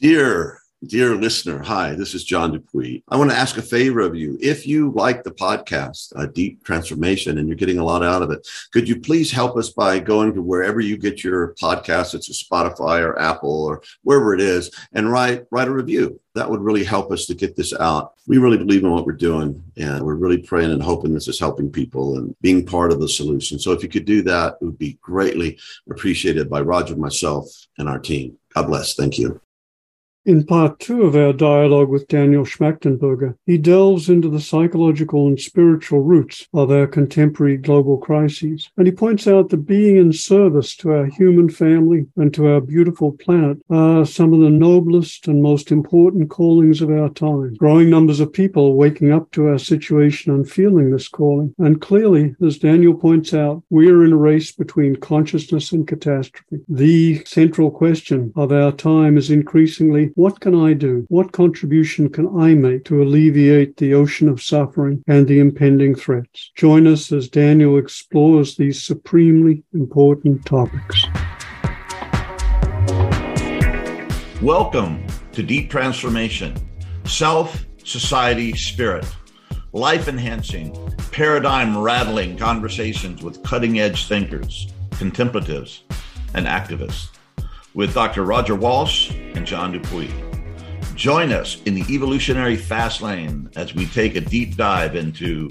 Dear Dear listener, hi, this is John Dupuy. I want to ask a favor of you. If you like the podcast, a Deep Transformation, and you're getting a lot out of it, could you please help us by going to wherever you get your podcast? It's a Spotify or Apple or wherever it is, and write write a review. That would really help us to get this out. We really believe in what we're doing, and we're really praying and hoping this is helping people and being part of the solution. So if you could do that, it would be greatly appreciated by Roger, myself, and our team. God bless. Thank you. In part two of our dialogue with Daniel Schmachtenberger, he delves into the psychological and spiritual roots of our contemporary global crises. And he points out that being in service to our human family and to our beautiful planet are some of the noblest and most important callings of our time. Growing numbers of people are waking up to our situation and feeling this calling. And clearly, as Daniel points out, we are in a race between consciousness and catastrophe. The central question of our time is increasingly what can I do? What contribution can I make to alleviate the ocean of suffering and the impending threats? Join us as Daniel explores these supremely important topics. Welcome to Deep Transformation Self, Society, Spirit. Life enhancing, paradigm rattling conversations with cutting edge thinkers, contemplatives, and activists with Dr. Roger Walsh and John Dupuy. Join us in the evolutionary fast lane as we take a deep dive into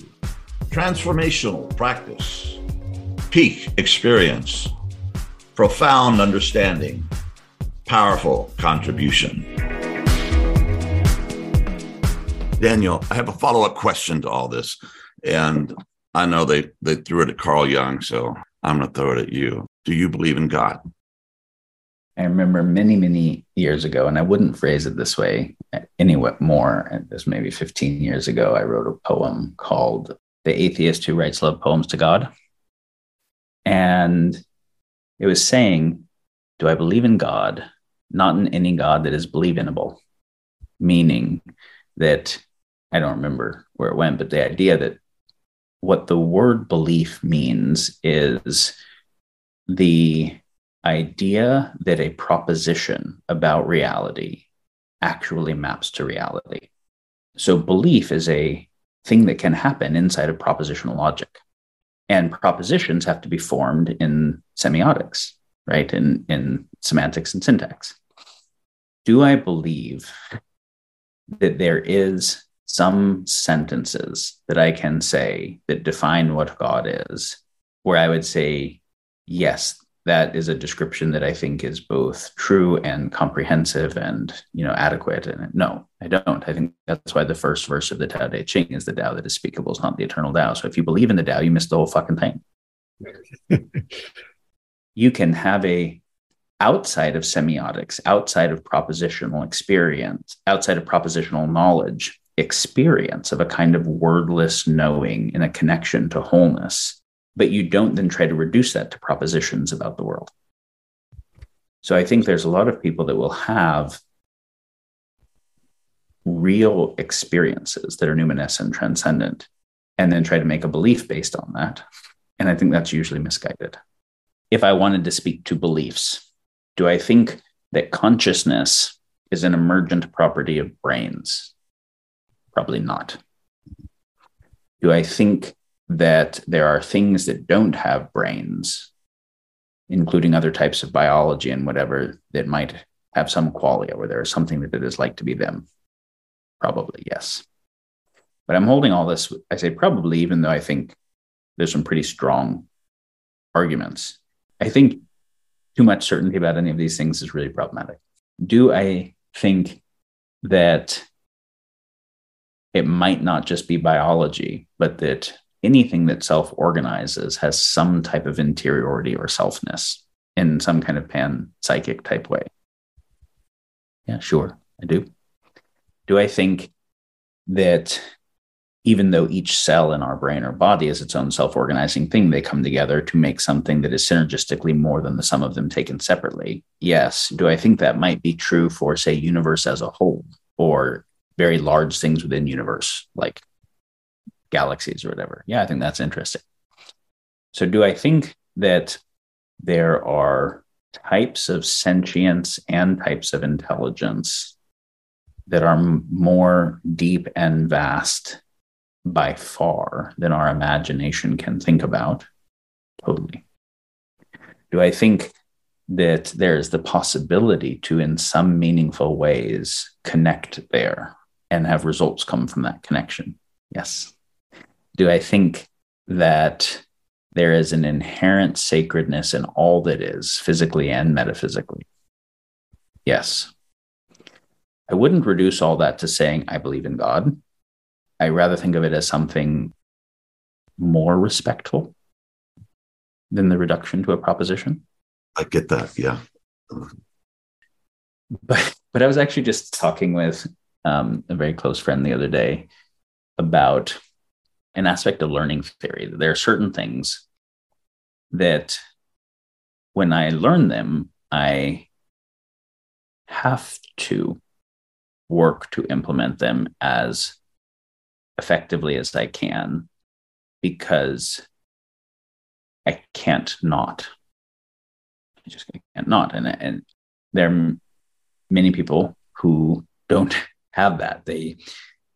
transformational practice, peak experience, profound understanding, powerful contribution. Daniel, I have a follow up question to all this. And I know they, they threw it at Carl Jung, so I'm going to throw it at you. Do you believe in God? I remember many, many years ago, and I wouldn't phrase it this way anywhere more. Was maybe 15 years ago. I wrote a poem called The Atheist Who Writes Love Poems to God. And it was saying, Do I believe in God? Not in any God that is believable, meaning that I don't remember where it went, but the idea that what the word belief means is the idea that a proposition about reality actually maps to reality. So, belief is a thing that can happen inside of propositional logic. And propositions have to be formed in semiotics, right? In, in semantics and syntax. Do I believe that there is some sentences that I can say that define what God is, where I would say, yes, that is a description that I think is both true and comprehensive and you know adequate. And no, I don't. I think that's why the first verse of the Tao Te Ching is the Tao that is speakable is not the eternal Tao. So if you believe in the Tao, you miss the whole fucking thing. you can have a outside of semiotics, outside of propositional experience, outside of propositional knowledge, experience of a kind of wordless knowing in a connection to wholeness but you don't then try to reduce that to propositions about the world. So I think there's a lot of people that will have real experiences that are numinous and transcendent, and then try to make a belief based on that. And I think that's usually misguided. If I wanted to speak to beliefs, do I think that consciousness is an emergent property of brains? Probably not. Do I think that there are things that don't have brains, including other types of biology and whatever that might have some qualia where there is something that it is like to be them? Probably, yes. But I'm holding all this, I say probably, even though I think there's some pretty strong arguments. I think too much certainty about any of these things is really problematic. Do I think that it might not just be biology, but that anything that self organizes has some type of interiority or selfness in some kind of pan psychic type way. Yeah, sure, I do. Do I think that even though each cell in our brain or body is its own self organizing thing, they come together to make something that is synergistically more than the sum of them taken separately? Yes. Do I think that might be true for, say, universe as a whole or very large things within universe, like galaxies or whatever. Yeah, I think that's interesting. So, do I think that there are types of sentience and types of intelligence that are more deep and vast by far than our imagination can think about? Totally. Do I think that there's the possibility to, in some meaningful ways, connect there and have results come from that connection? Yes. Do I think that there is an inherent sacredness in all that is, physically and metaphysically? Yes. I wouldn't reduce all that to saying, I believe in God. I rather think of it as something more respectful than the reduction to a proposition. I get that. Yeah. But but I was actually just talking with um, a very close friend the other day about an aspect of learning theory. There are certain things that when I learn them, I have to work to implement them as effectively as I can because I can't not. I just can't not. And, and there are many people who don't have that. They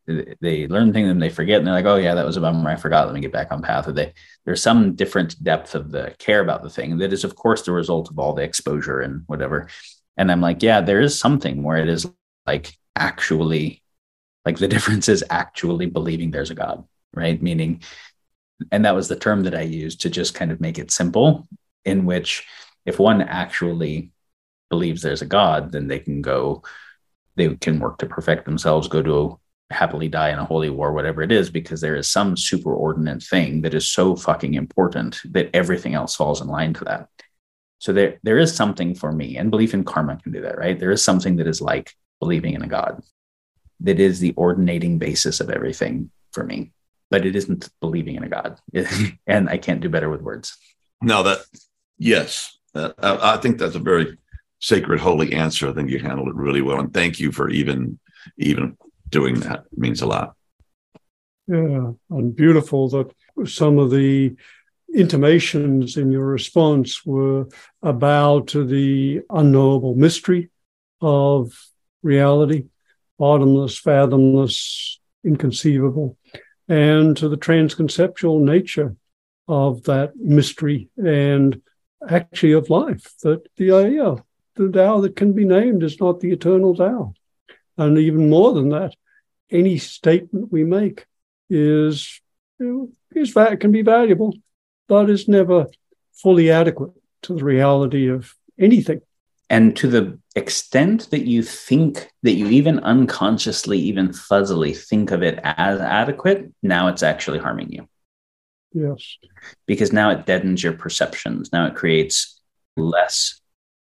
they learn things and they forget and they're like, oh yeah, that was a bummer. I forgot. Let me get back on path. Or they there's some different depth of the care about the thing that is, of course, the result of all the exposure and whatever. And I'm like, yeah, there is something where it is like actually like the difference is actually believing there's a God, right? Meaning, and that was the term that I used to just kind of make it simple, in which if one actually believes there's a God, then they can go, they can work to perfect themselves, go to happily die in a holy war, whatever it is, because there is some superordinate thing that is so fucking important that everything else falls in line to that. So there, there is something for me, and belief in karma can do that, right? There is something that is like believing in a God, that is the ordinating basis of everything for me. But it isn't believing in a God, and I can't do better with words. No, that yes, I think that's a very sacred, holy answer. I think you handled it really well, and thank you for even even doing that. Means a lot. Yeah, and beautiful that some of the intimations in your response were about the unknowable mystery of reality, bottomless, fathomless, inconceivable, and to the transconceptual nature of that mystery and actually of life. That the yeah, the Tao that can be named is not the eternal Tao. And even more than that, any statement we make is, is that can be valuable, but is never fully adequate to the reality of anything. And to the extent that you think that you even unconsciously, even fuzzily think of it as adequate, now it's actually harming you. Yes. Because now it deadens your perceptions. Now it creates less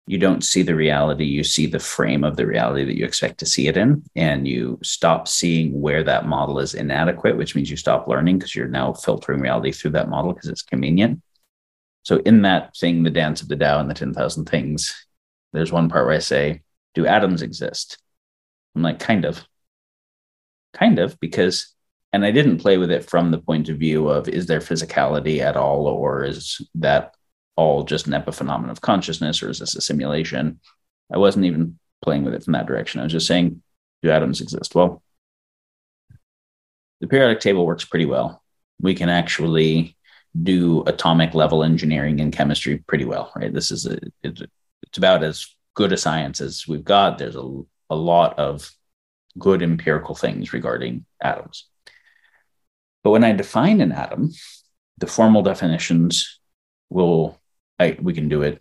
you don't see the reality, you see the frame of the reality that you expect to see it in, and you stop seeing where that model is inadequate, which means you stop learning because you're now filtering reality through that model because it's convenient. So, in that thing, the dance of the Tao and the 10,000 things, there's one part where I say, Do atoms exist? I'm like, kind of. Kind of, because, and I didn't play with it from the point of view of is there physicality at all, or is that all just an epiphenomenon of consciousness or is this a simulation? I wasn't even playing with it from that direction. I was just saying, do atoms exist? Well, the periodic table works pretty well. We can actually do atomic level engineering and chemistry pretty well, right? This is a, it's, about as good a science as we've got. There's a, a lot of good empirical things regarding atoms. But when I define an atom, the formal definitions will I, we can do it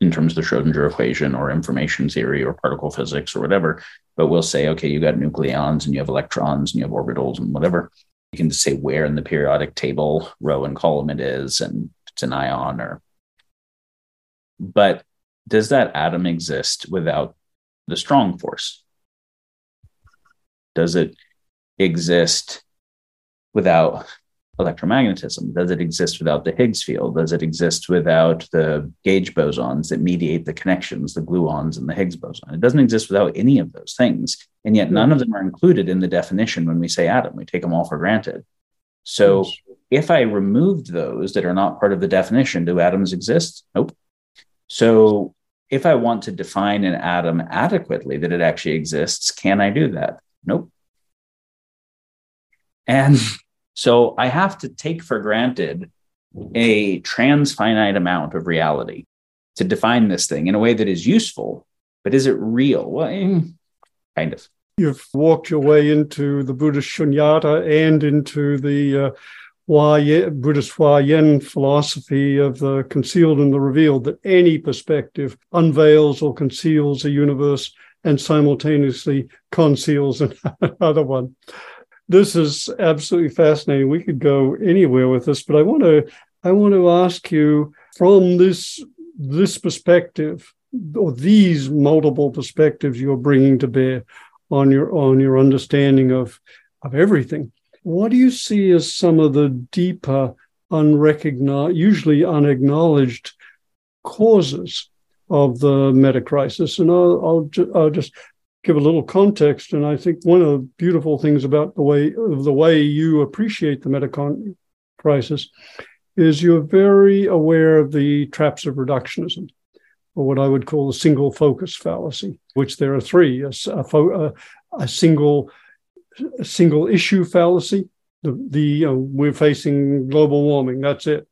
in terms of the Schrodinger equation or information theory or particle physics or whatever. But we'll say, okay, you got nucleons and you have electrons and you have orbitals and whatever. You can just say where in the periodic table, row and column it is, and it's an ion or. But does that atom exist without the strong force? Does it exist without electromagnetism? Does it exist without the Higgs field? Does it exist without the gauge bosons that mediate the connections, the gluons and the Higgs boson? It doesn't exist without any of those things. And yet none of them are included in the definition when we say atom. We take them all for granted. So if I removed those that are not part of the definition, do atoms exist? Nope. So if I want to define an atom adequately, that it actually exists, can I do that? Nope. And so I have to take for granted a transfinite amount of reality to define this thing in a way that is useful, but is it real? Well, eh, kind of. You've walked your way into the Buddhist shunyata and into the uh, Buddhist Huayan philosophy of the concealed and the revealed, that any perspective unveils or conceals a universe and simultaneously conceals another one. This is absolutely fascinating. We could go anywhere with this, but I want to I want to ask you from this this perspective or these multiple perspectives you're bringing to bear on your on your understanding of of everything what do you see as some of the deeper, unrecognized, usually unacknowledged causes of the meta crisis? And I'll, I'll, ju- I'll, just give a little context. And I think one of the beautiful things about the way of the way you appreciate the meta crisis is you're very aware of the traps of reductionism or what I would call the single focus fallacy, which there are three: a, a, a single a single issue fallacy. The, the you know, we're facing global warming. That's it.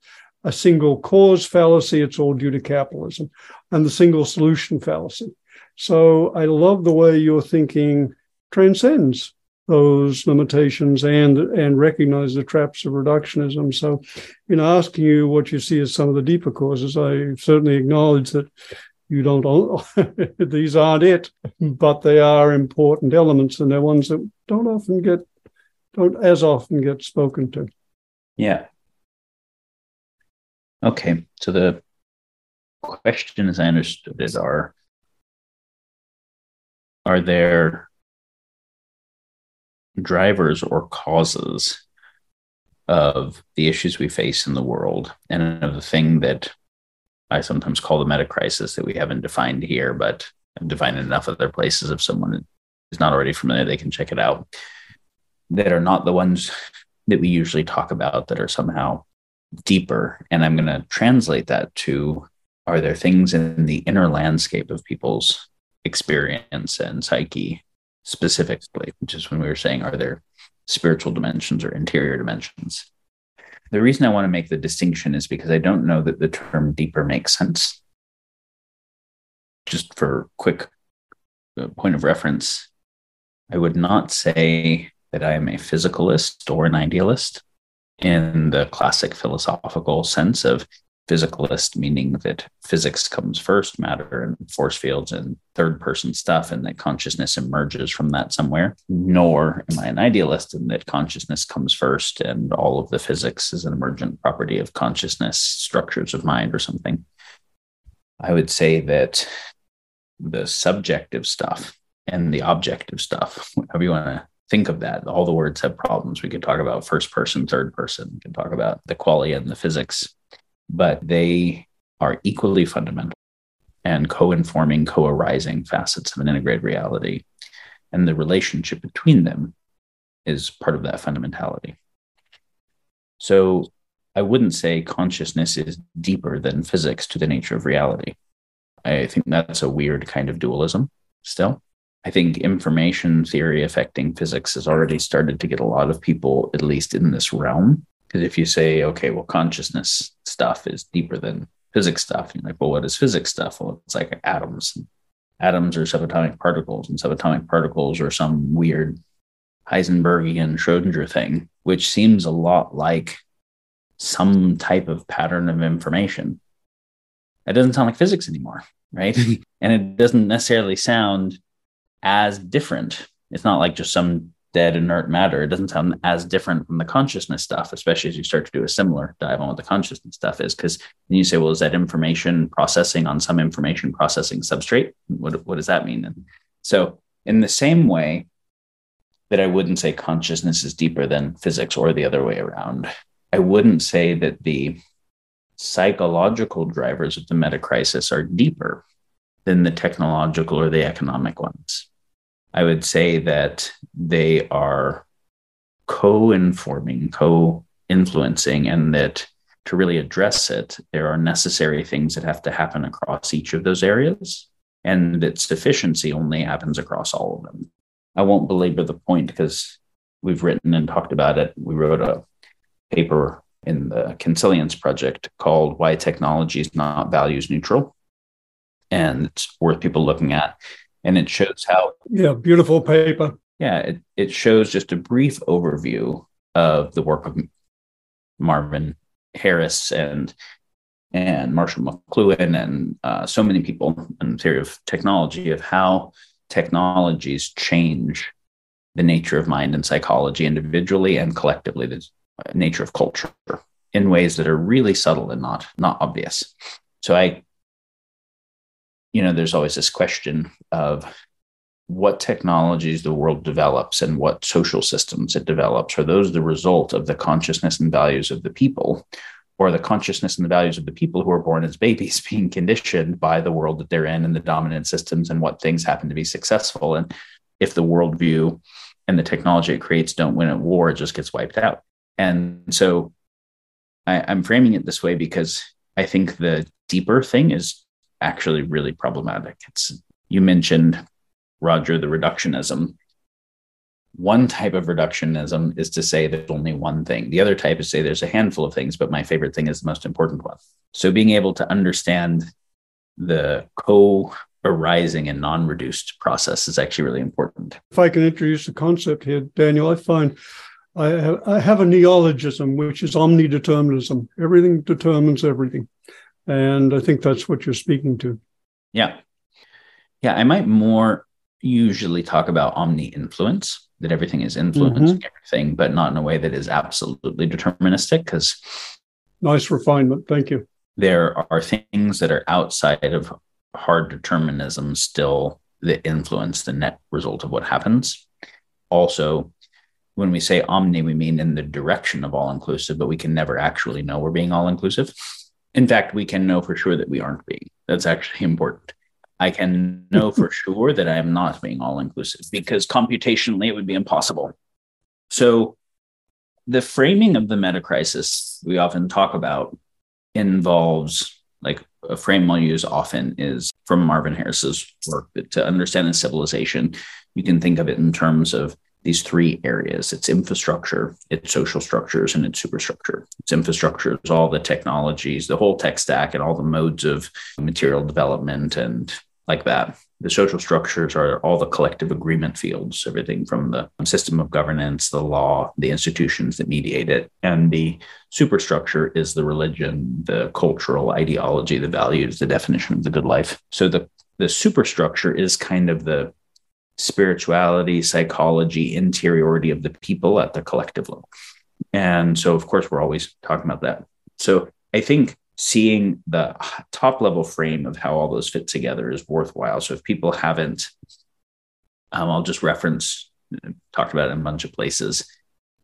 A single cause fallacy. It's all due to capitalism, and the single solution fallacy. So I love the way your thinking transcends those limitations and and recognize the traps of reductionism. So, know, asking you what you see as some of the deeper causes, I certainly acknowledge that you don't these aren't it but they are important elements and they're ones that don't often get don't as often get spoken to yeah okay so the question as i understood it are are there drivers or causes of the issues we face in the world and of the thing that I sometimes call the meta crisis that we haven't defined here, but I've defined enough other places. If someone is not already familiar, they can check it out. That are not the ones that we usually talk about that are somehow deeper. And I'm going to translate that to are there things in the inner landscape of people's experience and psyche specifically, which is when we were saying, are there spiritual dimensions or interior dimensions? The reason I want to make the distinction is because I don't know that the term deeper makes sense. Just for quick uh, point of reference, I would not say that I am a physicalist or an idealist in the classic philosophical sense of physicalist, meaning that physics comes first, matter and force fields and third person stuff, and that consciousness emerges from that somewhere. Nor am I an idealist in that consciousness comes first and all of the physics is an emergent property of consciousness, structures of mind, or something. I would say that the subjective stuff and the objective stuff, however you want to think of that, all the words have problems. We could talk about first person, third person, we can talk about the qualia and the physics but they are equally fundamental and co informing, co arising facets of an integrated reality. And the relationship between them is part of that fundamentality. So I wouldn't say consciousness is deeper than physics to the nature of reality. I think that's a weird kind of dualism still. I think information theory affecting physics has already started to get a lot of people, at least in this realm, because if you say, okay, well, consciousness stuff is deeper than physics stuff, you're like, well, what is physics stuff? Well, it's like atoms. Atoms are subatomic particles, and subatomic particles are some weird Heisenbergian Schrodinger thing, which seems a lot like some type of pattern of information. It doesn't sound like physics anymore, right? and it doesn't necessarily sound as different. It's not like just some dead inert matter, it doesn't sound as different from the consciousness stuff, especially as you start to do a similar dive on what the consciousness stuff is. Because then you say, well, is that information processing on some information processing substrate? What, what does that mean? And so, in the same way that I wouldn't say consciousness is deeper than physics or the other way around, I wouldn't say that the psychological drivers of the meta crisis are deeper than the technological or the economic ones. I would say that they are co informing, co influencing, and that to really address it, there are necessary things that have to happen across each of those areas. And that sufficiency only happens across all of them. I won't belabor the point because we've written and talked about it. We wrote a paper in the Consilience project called Why Technology is Not Values Neutral. And it's worth people looking at. And it shows how. Yeah, beautiful paper. Yeah, it, it shows just a brief overview of the work of Marvin Harris and and Marshall McLuhan and uh, so many people in the theory of technology of how technologies change the nature of mind and psychology individually and collectively, the nature of culture in ways that are really subtle and not not obvious. So I, you know, there's always this question of what technologies the world develops and what social systems it develops. Are those the result of the consciousness and values of the people or the consciousness and the values of the people who are born as babies being conditioned by the world that they're in and the dominant systems and what things happen to be successful? And if the worldview and the technology it creates don't win at war it just gets wiped out. And so I, i'm framing it this way because i think the deeper thing is actually really problematic it's you mentioned Roger, the reductionism. One type of reductionism is to say there's only one thing. The other type is say there's a handful of things, but my favorite thing is the most important one. So being able to understand the co arising and non reduced process is actually really important. If I can introduce a concept here, Daniel, I find I have, I have a neologism, which is omnideterminism. Everything determines everything. And I think that's what you're speaking to. Yeah. Yeah. I might more usually talk about omni influence, that everything is influencing mm-hmm. everything, but not in a way that is absolutely deterministic. Because nice refinement. Thank you. There are things that are outside of hard determinism still that influence the net result of what happens. Also, when we say omni, we mean in the direction of all inclusive, but we can never actually know we're being all inclusive. In fact, we can know for sure that we aren't being. That's actually important. I can know for sure that I am not being all inclusive because computationally it would be impossible. So, the framing of the meta crisis we often talk about involves like a frame I'll use often is from Marvin Harris's work that to understand a civilization, you can think of it in terms of these three areas its infrastructure, its social structures, and its superstructure. Its infrastructure is all the technologies, the whole tech stack, and all the modes of material development and like that. The social structures are all the collective agreement fields, everything from the system of governance, the law, the institutions that mediate it. And the superstructure is the religion, the cultural ideology, the values, the definition of the good life. So the, the superstructure is kind of the spirituality, psychology, interiority of the people at the collective level. And so, of course, we're always talking about that. So I think seeing the top level frame of how all those fit together is worthwhile. So if people haven't, um, I'll just reference, talked about it in a bunch of places.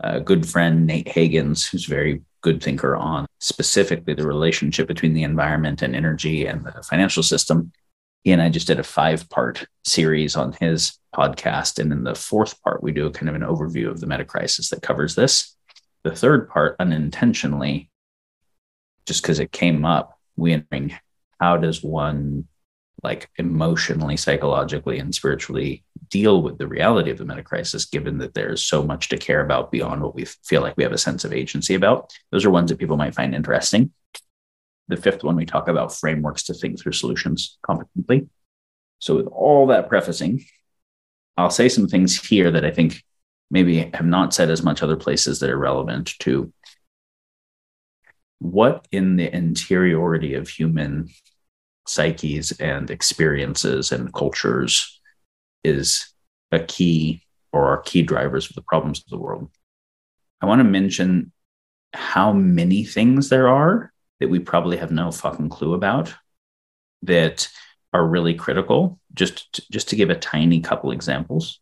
A good friend, Nate Hagens, who's a very good thinker on specifically the relationship between the environment and energy and the financial system. He and I just did a five part series on his podcast. And in the fourth part, we do a kind of an overview of the meta crisis that covers this. The third part, unintentionally, just because it came up, we how does one like emotionally, psychologically, and spiritually deal with the reality of the meta crisis, given that there's so much to care about beyond what we feel like we have a sense of agency about. Those are ones that people might find interesting. The fifth one, we talk about frameworks to think through solutions competently. So, with all that prefacing, I'll say some things here that I think maybe have not said as much other places that are relevant to what in the interiority of human psyches and experiences and cultures is a key or are key drivers of the problems of the world. I want to mention how many things there are that we probably have no fucking clue about that are really critical. Just to, just to give a tiny couple examples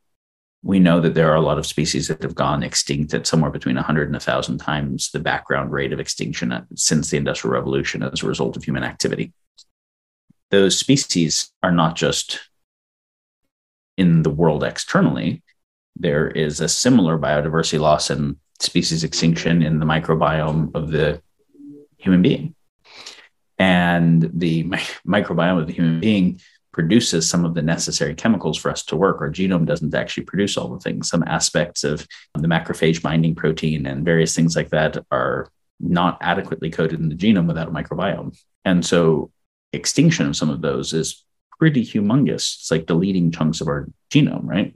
we know that there are a lot of species that have gone extinct at somewhere between 100 and 1,000 times the background rate of extinction since the Industrial Revolution as a result of human activity. Those species are not just in the world externally, there is a similar biodiversity loss and species extinction in the microbiome of the human being. And the mi- microbiome of the human being produces some of the necessary chemicals for us to work. Our genome doesn't actually produce all the things. Some aspects of the macrophage binding protein and various things like that are not adequately coded in the genome without a microbiome. And so extinction of some of those is pretty humongous. It's like deleting chunks of our genome, right?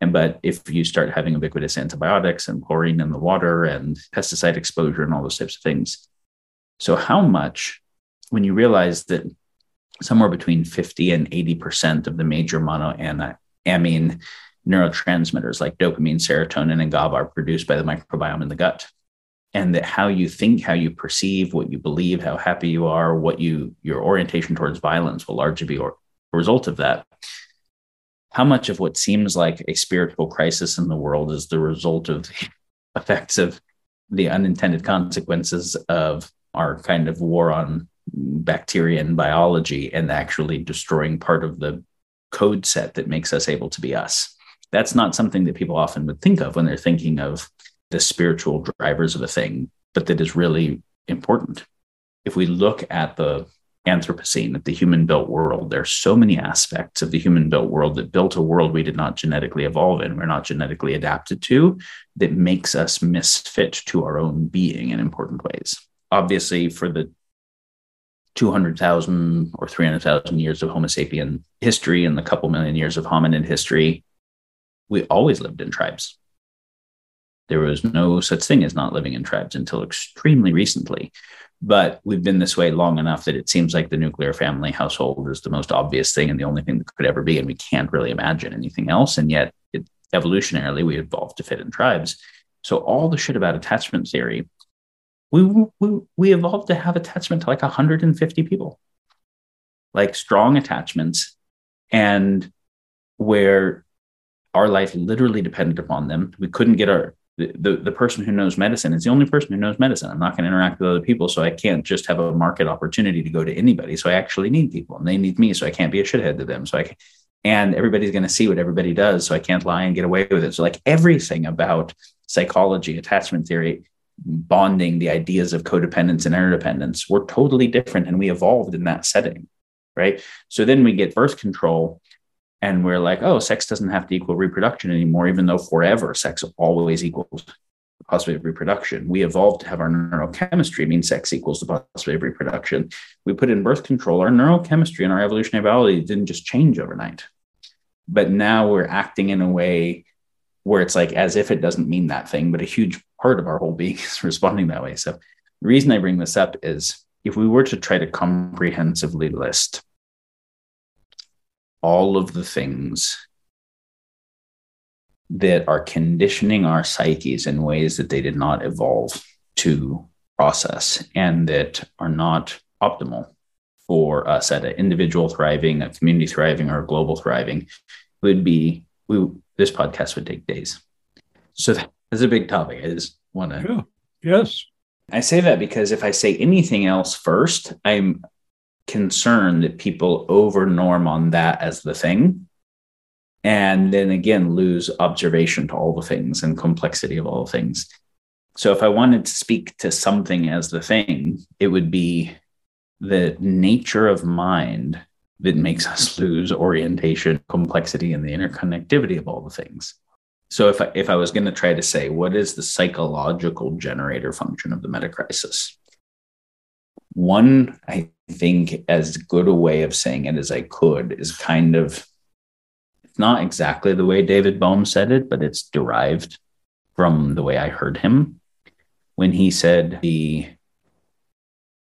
And but if you start having ubiquitous antibiotics and chlorine in the water and pesticide exposure and all those types of things. So how much when you realize that somewhere between 50 and 80% of the major monoamine neurotransmitters like dopamine, serotonin, and GABA are produced by the microbiome in the gut. And that how you think how you perceive what you believe how happy you are what you your orientation towards violence will largely be a result of that. How much of what seems like a spiritual crisis in the world is the result of the effects of the unintended consequences of our kind of war on bacteria and biology and actually destroying part of the code set that makes us able to be us that's not something that people often would think of when they're thinking of the spiritual drivers of a thing, but that is really important. If we look at the Anthropocene, at the human built world, there are so many aspects of the human built world that built a world we did not genetically evolve in, we're not genetically adapted to, that makes us misfit to our own being in important ways. Obviously, for the 200,000 or 300,000 years of Homo sapien history and the couple million years of hominid history, we always lived in tribes. There was no such thing as not living in tribes until extremely recently. But we've been this way long enough that it seems like the nuclear family household is the most obvious thing and the only thing that could ever be. And we can't really imagine anything else. And yet, it, evolutionarily, we evolved to fit in tribes. So, all the shit about attachment theory, we, we, we evolved to have attachment to like 150 people, like strong attachments, and where our life literally depended upon them. We couldn't get our the, the, person who knows medicine is the only person who knows medicine. I'm not going to interact with other people. So I can't just have a market opportunity to go to anybody. So I actually need people and they need me. So I can't be a shithead to them. So I can, and everybody's going to see what everybody does. So I can't lie and get away with it. So like everything about psychology, attachment theory, bonding, the ideas of codependence and interdependence were totally different. And we evolved in that setting. Right. So then we get birth control and we're like, oh, sex doesn't have to equal reproduction anymore, even though forever sex always equals the possibility of reproduction. We evolved to have our neurochemistry mean sex equals the possibility of reproduction. We put in birth control. Our neurochemistry and our evolutionary biology didn't just change overnight. But now we're acting in a way where it's like as if it doesn't mean that thing, but a huge part of our whole being is responding that way. So the reason I bring this up is if we were to try to comprehensively list all of the things that are conditioning our psyches in ways that they did not evolve to process and that are not optimal for us at an individual thriving, a community thriving, or a global thriving would be we this podcast would take days. So that's a big topic. I just want to yeah. yes. I say that because if I say anything else first, I'm concerned that people over norm on that as the thing and then again lose observation to all the things and complexity of all things so if i wanted to speak to something as the thing it would be the nature of mind that makes us lose orientation complexity and the interconnectivity of all the things. So if I, if I was going to try to say what is the psychological generator function of the meta crisis one, I think, as good a way of saying it as I could is kind of it's not exactly the way David Bohm said it, but it's derived from the way I heard him when he said the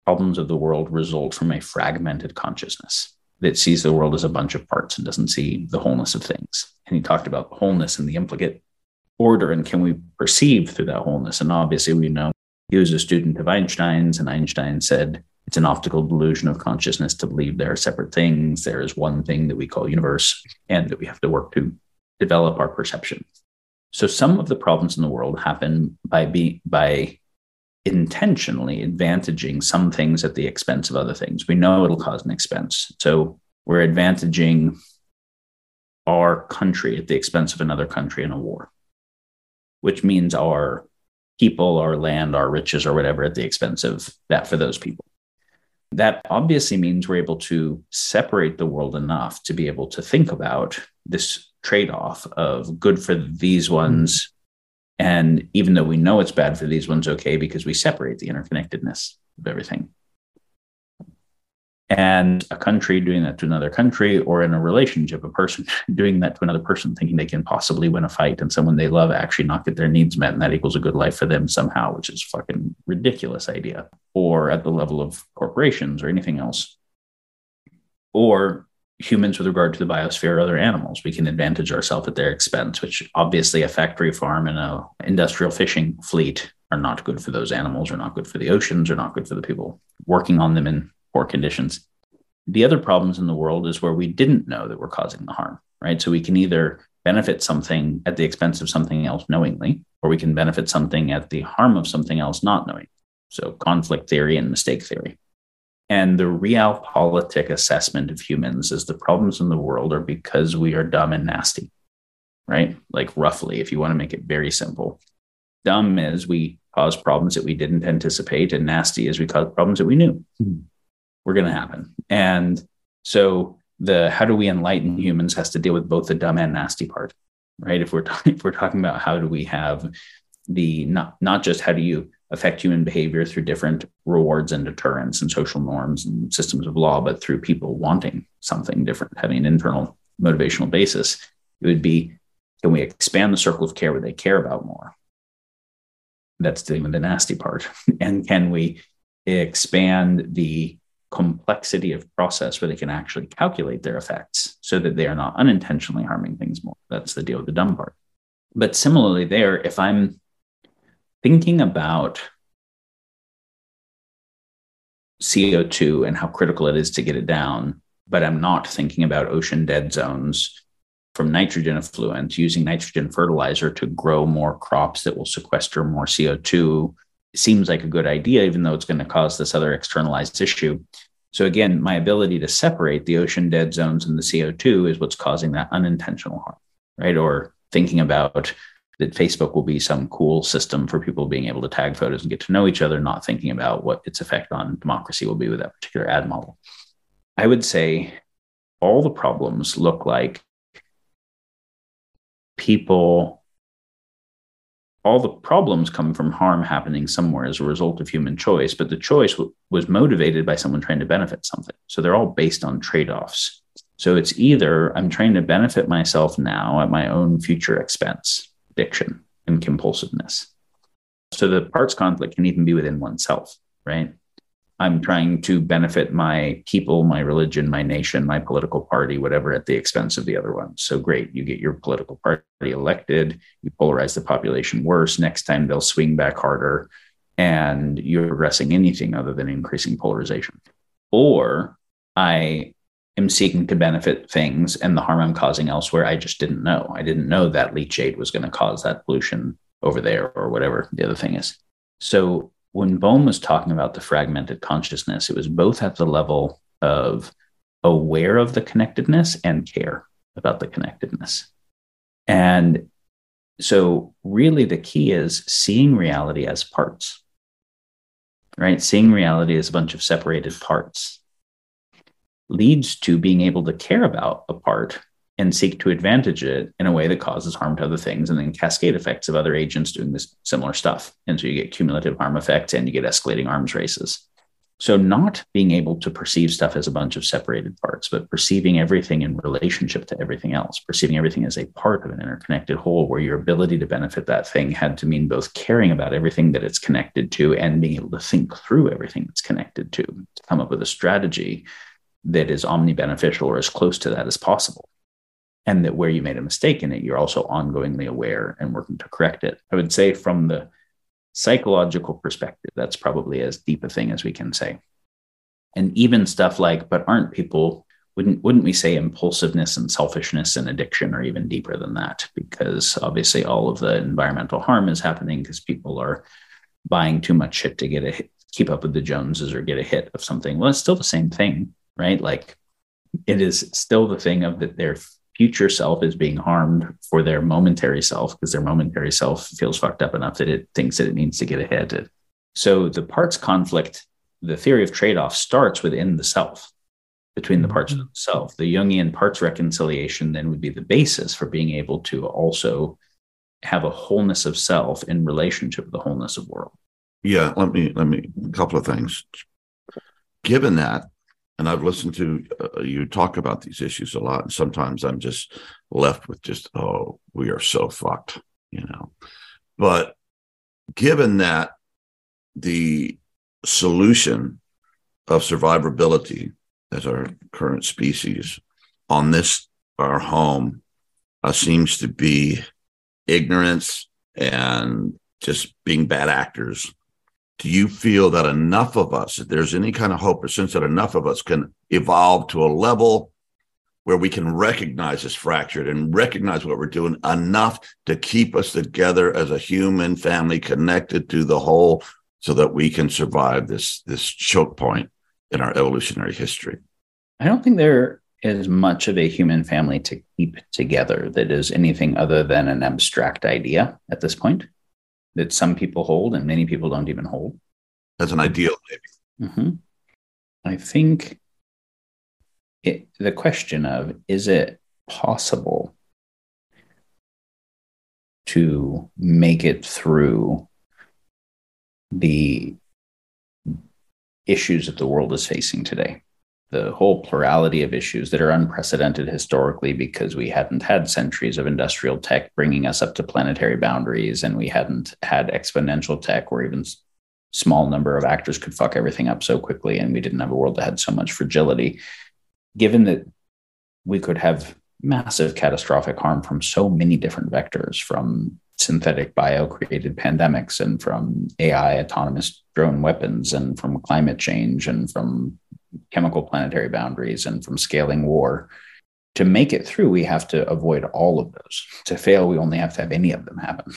problems of the world result from a fragmented consciousness that sees the world as a bunch of parts and doesn't see the wholeness of things. And he talked about wholeness and the implicate order and can we perceive through that wholeness? And obviously, we know he was a student of Einstein's, and Einstein said it's an optical delusion of consciousness to believe there are separate things. There is one thing that we call universe, and that we have to work to develop our perception. So some of the problems in the world happen by be, by intentionally advantaging some things at the expense of other things. We know it'll cause an expense. So we're advantaging our country at the expense of another country in a war, which means our people, our land, our riches, or whatever at the expense of that for those people. That obviously means we're able to separate the world enough to be able to think about this trade off of good for these ones. Mm. And even though we know it's bad for these ones, okay, because we separate the interconnectedness of everything. And a country doing that to another country or in a relationship a person doing that to another person thinking they can possibly win a fight and someone they love actually not get their needs met and that equals a good life for them somehow which is fucking ridiculous idea. Or at the level of corporations or anything else. Or humans with regard to the biosphere or other animals we can advantage ourselves at their expense which obviously a factory farm and a industrial fishing fleet are not good for those animals are not good for the oceans are not good for the people working on them in poor conditions. The other problems in the world is where we didn't know that we're causing the harm, right? So we can either benefit something at the expense of something else knowingly, or we can benefit something at the harm of something else not knowing. So conflict theory and mistake theory. And the realpolitik assessment of humans is the problems in the world are because we are dumb and nasty, right? Like roughly, if you want to make it very simple. Dumb is we cause problems that we didn't anticipate, and nasty is we cause problems that we knew. Mm-hmm were going to happen. And so the how do we enlighten humans has to deal with both the dumb and nasty part, right? If we're talking if we're talking about how do we have the not not just how do you affect human behavior through different rewards and deterrents and social norms and systems of law, but through people wanting something different, having an internal motivational basis, it would be can we expand the circle of care where they care about more? That's dealing with the nasty part. and can we expand the complexity of process where they can actually calculate their effects so that they are not unintentionally harming things more. That's the deal with the dumb part. But similarly, there, if I'm thinking about CO2 and how critical it is to get it down, but I'm not thinking about ocean dead zones from nitrogen effluent using nitrogen fertilizer to grow more crops that will sequester more CO2 seems like a good idea, even though it's going to cause this other externalized issue. So again, my ability to separate the ocean dead zones and the CO2 is what's causing that unintentional harm, right? Or thinking about that Facebook will be some cool system for people being able to tag photos and get to know each other, not thinking about what its effect on democracy will be with that particular ad model. I would say all the problems look like people all the problems come from harm happening somewhere as a result of human choice, but the choice w- was motivated by someone trying to benefit something. So they're all based on trade offs. So it's either I'm trying to benefit myself now at my own future expense, addiction and compulsiveness. So the parts conflict can even be within oneself, right? I'm trying to benefit my people, my religion, my nation, my political party, whatever, at the expense of the other one. So great, you get your political party elected, you polarize the population worse. Next time they'll swing back harder, and you're addressing anything other than increasing polarization. Or I am seeking to benefit things, and the harm I'm causing elsewhere, I just didn't know. I didn't know that leachate was going to cause that pollution over there, or whatever the other thing is. So when Bohm was talking about the fragmented consciousness, it was both at the level of aware of the connectedness and care about the connectedness. And so, really, the key is seeing reality as parts, right? Seeing reality as a bunch of separated parts leads to being able to care about a part and seek to advantage it in a way that causes harm to other things and then cascade effects of other agents doing this similar stuff. And so you get cumulative harm effects and you get escalating arms races. So not being able to perceive stuff as a bunch of separated parts but perceiving everything in relationship to everything else perceiving everything as a part of an interconnected whole where your ability to benefit that thing had to mean both caring about everything that it's connected to and being able to think through everything it's connected to to come up with a strategy that is omni beneficial or as close to that as possible and that where you made a mistake in it, you're also ongoingly aware and working to correct it. I would say from the psychological perspective, that's probably as deep a thing as we can say. And even stuff like, but aren't people wouldn't wouldn't we say impulsiveness and selfishness and addiction are even deeper than that? Because obviously all of the environmental harm is happening because people are buying too much shit to get a hit, keep up with the Joneses or get a hit of something. Well, it's still the same thing, right? Like it is still the thing of that they're future self is being harmed for their momentary self because their momentary self feels fucked up enough that it thinks that it needs to get ahead. So the parts conflict, the theory of trade off starts within the self, between the parts of mm-hmm. the self. The Jungian parts reconciliation then would be the basis for being able to also have a wholeness of self in relationship with the wholeness of world. Yeah, let me let me a couple of things. Given that, and I've listened to uh, you talk about these issues a lot, and sometimes I'm just left with just, oh, we are so fucked, you know. But given that the solution of survivability as our current species on this our home uh, seems to be ignorance and just being bad actors do you feel that enough of us, if there's any kind of hope or sense that enough of us can evolve to a level where we can recognize this fractured and recognize what we're doing enough to keep us together as a human family connected to the whole so that we can survive this this choke point in our evolutionary history? I don't think there is much of a human family to keep together that is anything other than an abstract idea at this point that some people hold and many people don't even hold. As an ideal, maybe. Mm-hmm. I think it, the question of is it possible to make it through the issues that the world is facing today? The whole plurality of issues that are unprecedented historically because we hadn't had centuries of industrial tech bringing us up to planetary boundaries and we hadn't had exponential tech where even small number of actors could fuck everything up so quickly and we didn't have a world that had so much fragility. Given that we could have massive catastrophic harm from so many different vectors from synthetic bio created pandemics and from AI autonomous drone weapons and from climate change and from chemical planetary boundaries and from scaling war. To make it through, we have to avoid all of those. To fail, we only have to have any of them happen.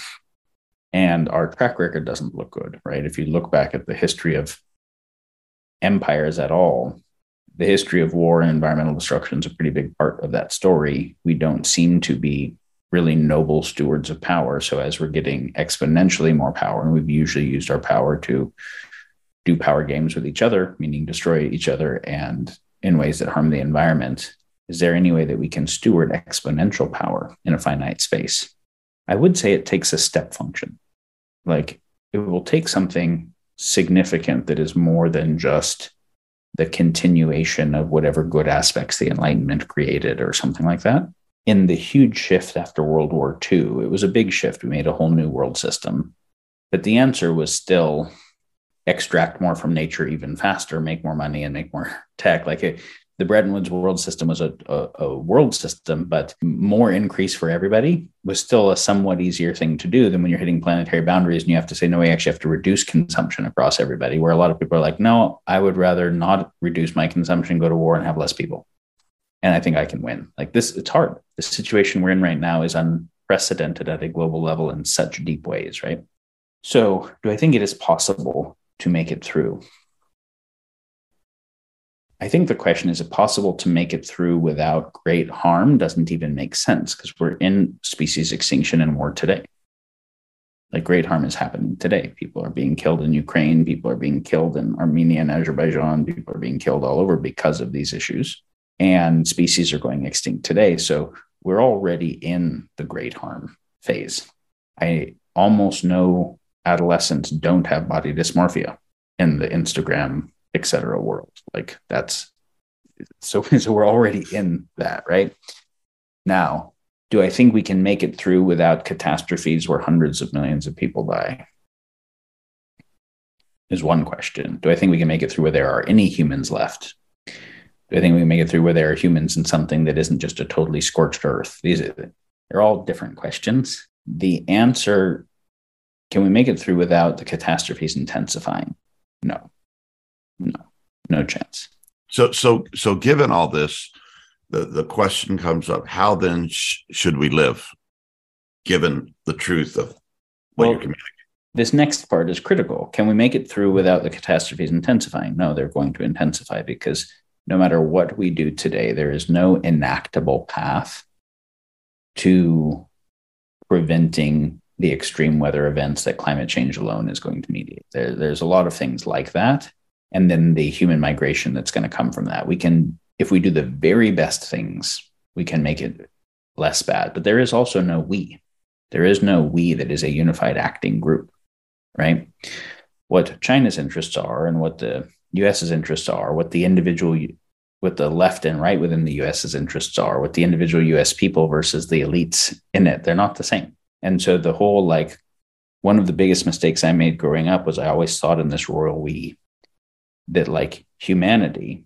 And our track record doesn't look good, right? If you look back at the history of empires at all, the history of war and environmental destruction is a pretty big part of that story. We don't seem to be really noble stewards of power. So as we're getting exponentially more power, and we've usually used our power to do power games with each other, meaning destroy each other and in ways that harm the environment, is there any way that we can steward exponential power in a finite space? I would say it takes a step function. Like it will take something significant that is more than just the continuation of whatever good aspects the Enlightenment created or something like that. In the huge shift after World War II, it was a big shift. We made a whole new world system. But the answer was still extract more from nature even faster, make more money, and make more tech. Like it, the Bretton Woods world system was a, a, a, world system, but more increase for everybody was still a somewhat easier thing to do than when you're hitting planetary boundaries and you have to say, no, we actually have to reduce consumption across everybody. Where a lot of people are like, no, I would rather not reduce my consumption, go to war, and have less people. And I think I can win. Like this, it's hard. The situation we're in right now is unprecedented at a global level in such deep ways, right? So, do I think it is possible to make it through? I think the question is it possible to make it through without great harm doesn't even make sense because we're in species extinction and war today. Like great harm is happening today. People are being killed in Ukraine, people are being killed in Armenia and Azerbaijan, people are being killed all over because of these issues. And species are going extinct today. So we're already in the great harm phase. I almost know adolescents don't have body dysmorphia in the Instagram, etc. world. Like that's so, so we're already in that, right? Now, do I think we can make it through without catastrophes where hundreds of millions of people die? Is one question. Do I think we can make it through where there are any humans left? Do I think we can make it through where there are humans in something that isn't just a totally scorched earth? These are they're all different questions. The answer can we make it through without the catastrophes intensifying? No, no, no chance. So, so, so, given all this, the the question comes up: How then sh- should we live, given the truth of what well, you're communicating? This next part is critical. Can we make it through without the catastrophes intensifying? No, they're going to intensify because no matter what we do today, there is no enactable path to preventing the extreme weather events that climate change alone is going to mediate. There, there's a lot of things like that. And then the human migration that's going to come from that. We can, if we do the very best things, we can make it less bad. But there is also no we. There is no we that is a unified acting group, right? What China's interests are and what the US's interests are, what the individual, what the left and right within the US's interests are, what the individual US people versus the elites in it, they're not the same. And so the whole like one of the biggest mistakes I made growing up was I always thought in this royal we that like humanity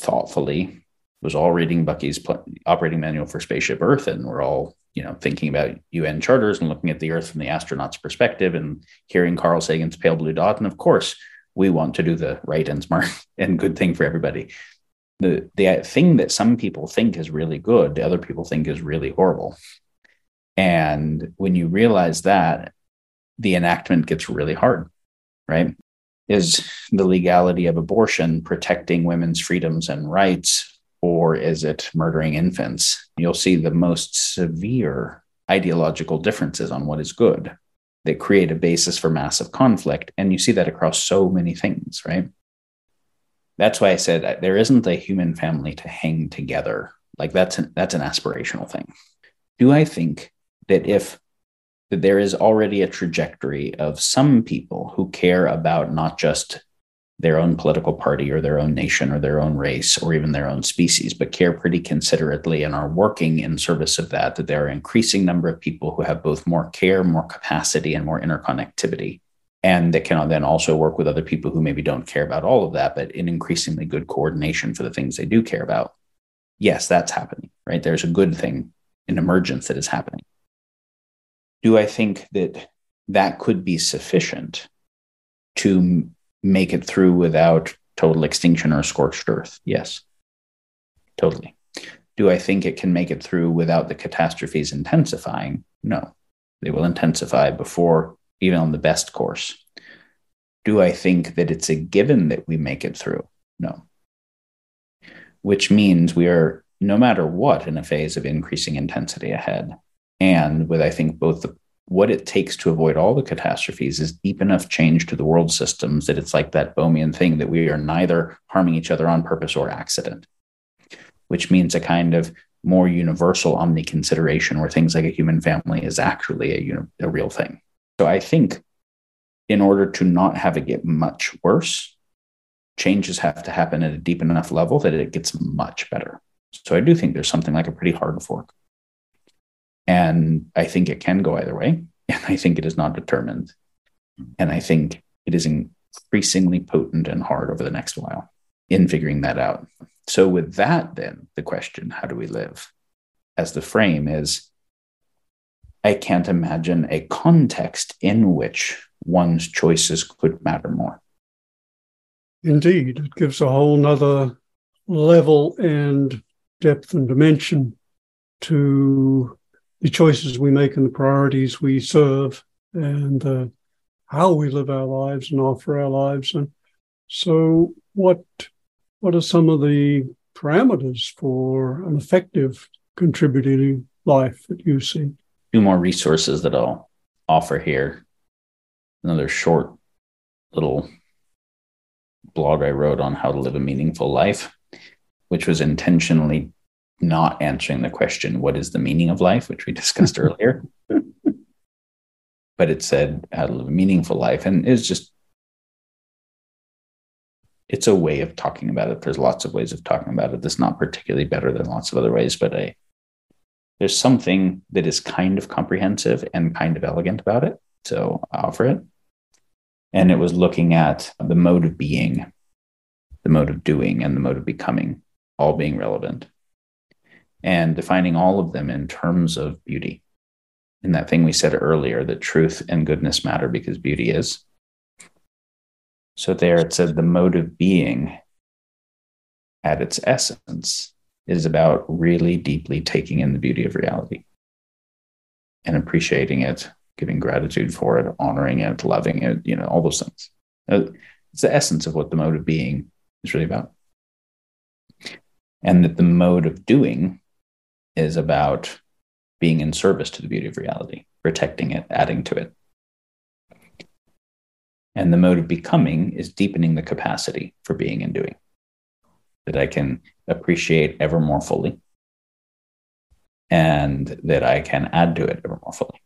thoughtfully was all reading Bucky's operating manual for Spaceship Earth, and we're all you know thinking about UN charters and looking at the Earth from the astronaut's perspective, and hearing Carl Sagan's pale blue dot, and of course we want to do the right and smart and good thing for everybody. The the thing that some people think is really good, the other people think is really horrible. And when you realize that, the enactment gets really hard, right? Is the legality of abortion protecting women's freedoms and rights, or is it murdering infants? You'll see the most severe ideological differences on what is good that create a basis for massive conflict. And you see that across so many things, right? That's why I said uh, there isn't a human family to hang together. Like that's an, that's an aspirational thing. Do I think that if that there is already a trajectory of some people who care about not just their own political party or their own nation or their own race or even their own species, but care pretty considerately and are working in service of that, that there are increasing number of people who have both more care, more capacity, and more interconnectivity. And that can then also work with other people who maybe don't care about all of that, but in increasingly good coordination for the things they do care about. Yes, that's happening, right? There's a good thing, an emergence that is happening do I think that that could be sufficient to make it through without total extinction or scorched earth? Yes, totally. Do I think it can make it through without the catastrophes intensifying? No, they will intensify before even on the best course. Do I think that it's a given that we make it through? No. Which means we are, no matter what, in a phase of increasing intensity ahead and with I think both the what it takes to avoid all the catastrophes is deep enough change to the world systems that it's like that Bohmian thing that we are neither harming each other on purpose or accident, which means a kind of more universal omni consideration where things like a human family is actually a, a real thing. So I think in order to not have it get much worse, changes have to happen at a deep enough level that it gets much better. So I do think there's something like a pretty hard fork. And I think it can go either way. And I think it is not determined. And I think it is increasingly potent and hard over the next while in figuring that out. So, with that, then the question, how do we live? As the frame is, I can't imagine a context in which one's choices could matter more. Indeed, it gives a whole nother level and depth and dimension to the choices we make and the priorities we serve and uh, how we live our lives and offer our lives. And so, what what are some of the parameters for an effective contributing life that you see? Two more resources that I'll offer here. Another short little blog I wrote on how to live a meaningful life, which was intentionally not answering the question, what is the meaning of life, which we discussed earlier. but it said how to live a meaningful life. And it's just, it's a way of talking about it. There's lots of ways of talking about it. That's not particularly better than lots of other ways, but I, there's something that is kind of comprehensive and kind of elegant about it. So I offer it. And it was looking at the mode of being, the mode of doing, and the mode of becoming all being relevant and defining all of them in terms of beauty. In that thing we said earlier, that truth and goodness matter because beauty is. So there it said the mode of being at its essence is about really deeply taking in the beauty of reality and appreciating it, giving gratitude for it, honoring it, loving it, you know, all those things. Uh, it's the essence of what the mode of being is really about. And that the mode of doing is about being in service to the beauty of reality, protecting it, adding to it. And the mode of becoming is deepening the capacity for being and doing, that I can appreciate ever more fully and that I can add to it ever more fully.